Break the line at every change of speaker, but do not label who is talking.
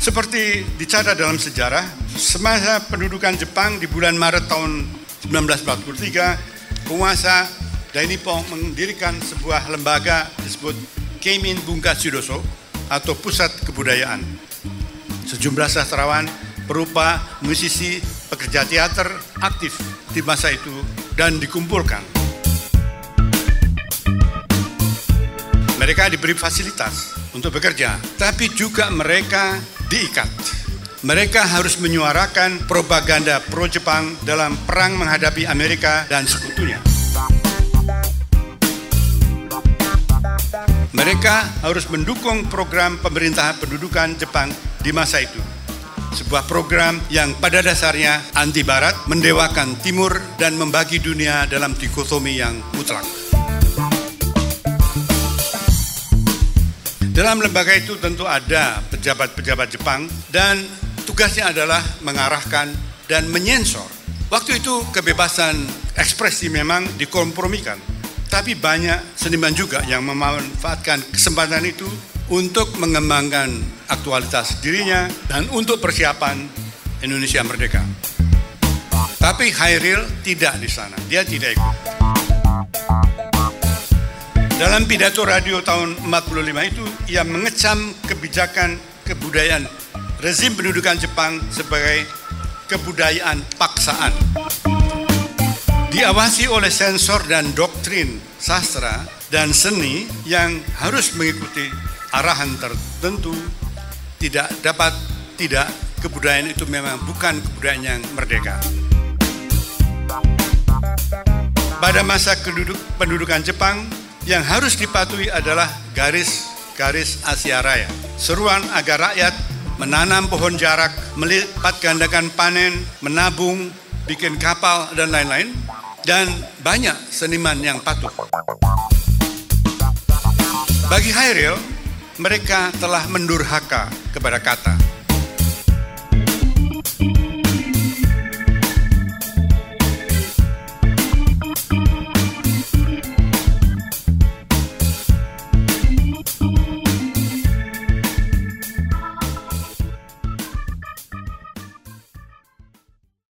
Seperti dicatat dalam sejarah, semasa pendudukan Jepang di bulan Maret tahun 1943, penguasa Dainippon mendirikan sebuah lembaga disebut Keimin Bunga Shidoso atau Pusat Kebudayaan. Sejumlah sastrawan, perupa, musisi, pekerja teater aktif di masa itu dan dikumpulkan. Mereka diberi fasilitas untuk bekerja, tapi juga mereka diikat. Mereka harus menyuarakan propaganda pro-Jepang dalam perang menghadapi Amerika dan sekutunya. Mereka harus mendukung program pemerintahan pendudukan Jepang di masa itu. Sebuah program yang pada dasarnya anti barat, mendewakan timur dan membagi dunia dalam dikotomi yang mutlak. Dalam lembaga itu tentu ada pejabat-pejabat Jepang dan tugasnya adalah mengarahkan dan menyensor. Waktu itu kebebasan ekspresi memang dikompromikan tapi banyak seniman juga yang memanfaatkan kesempatan itu untuk mengembangkan aktualitas dirinya dan untuk persiapan Indonesia merdeka. Tapi Hairil tidak di sana, dia tidak ikut. Dalam pidato radio tahun 45 itu, ia mengecam kebijakan kebudayaan rezim pendudukan Jepang sebagai kebudayaan paksaan diawasi oleh sensor dan doktrin sastra dan seni yang harus mengikuti arahan tertentu tidak dapat tidak kebudayaan itu memang bukan kebudayaan yang merdeka. Pada masa keduduk, pendudukan Jepang yang harus dipatuhi adalah garis-garis Asia Raya. Seruan agar rakyat menanam pohon jarak, melipat gandakan panen, menabung, bikin kapal, dan lain-lain dan banyak seniman yang patuh. Bagi Hairil, mereka telah mendurhaka kepada kata.